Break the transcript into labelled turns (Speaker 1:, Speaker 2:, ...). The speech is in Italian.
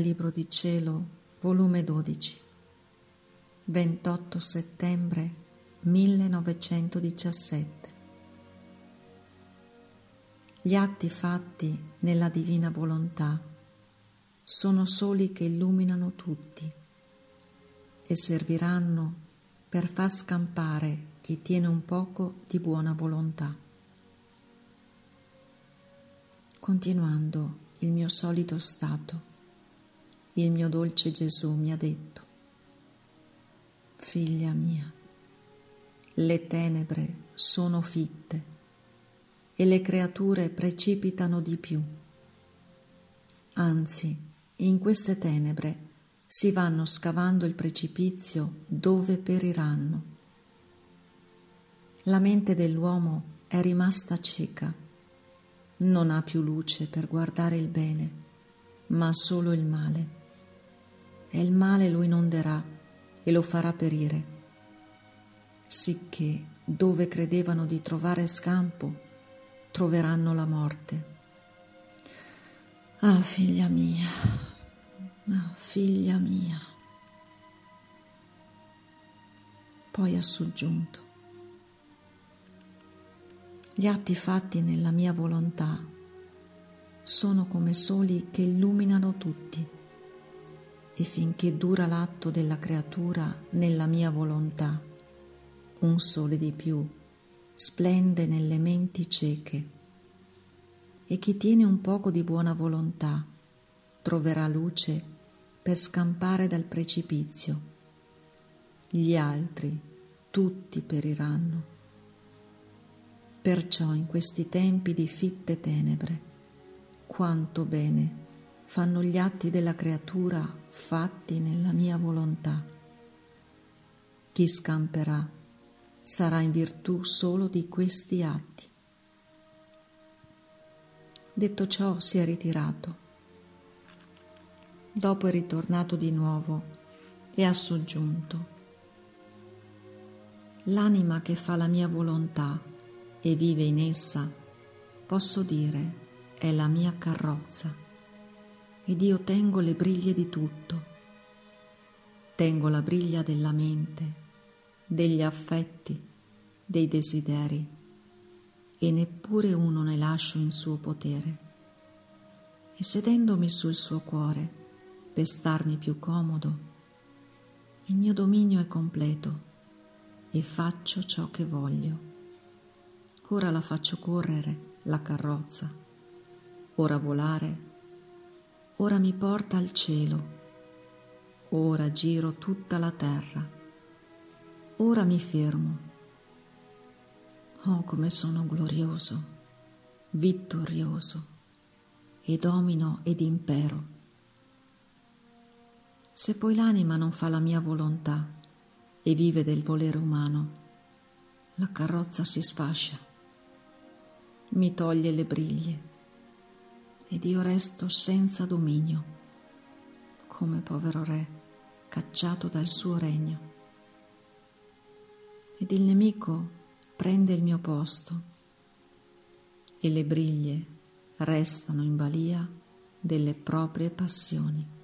Speaker 1: Libro di Cielo, volume 12, 28 settembre 1917. Gli atti fatti nella divina volontà sono soli che illuminano tutti e serviranno per far scampare chi tiene un poco di buona volontà. Continuando il mio solito stato, il mio dolce Gesù mi ha detto, figlia mia, le tenebre sono fitte e le creature precipitano di più. Anzi, in queste tenebre si vanno scavando il precipizio dove periranno. La mente dell'uomo è rimasta cieca non ha più luce per guardare il bene, ma solo il male. E il male lo inonderà e lo farà perire, sicché dove credevano di trovare scampo, troveranno la morte. Ah, figlia mia, ah, figlia mia. Poi ha soggiunto gli atti fatti nella mia volontà sono come soli che illuminano tutti e finché dura l'atto della creatura nella mia volontà, un sole di più splende nelle menti cieche e chi tiene un poco di buona volontà troverà luce per scampare dal precipizio. Gli altri tutti periranno. Perciò in questi tempi di fitte tenebre, quanto bene fanno gli atti della creatura fatti nella mia volontà. Chi scamperà sarà in virtù solo di questi atti. Detto ciò si è ritirato. Dopo è ritornato di nuovo e ha soggiunto. L'anima che fa la mia volontà e vive in essa, posso dire è la mia carrozza ed io tengo le briglie di tutto. Tengo la briglia della mente, degli affetti, dei desideri e neppure uno ne lascio in suo potere. E sedendomi sul suo cuore per starmi più comodo, il mio dominio è completo e faccio ciò che voglio. Ora la faccio correre, la carrozza, ora volare, ora mi porta al cielo, ora giro tutta la terra, ora mi fermo. Oh, come sono glorioso, vittorioso, e domino ed impero. Se poi l'anima non fa la mia volontà e vive del volere umano, la carrozza si sfascia mi toglie le briglie ed io resto senza dominio, come povero re cacciato dal suo regno. Ed il nemico prende il mio posto e le briglie restano in balia delle proprie passioni.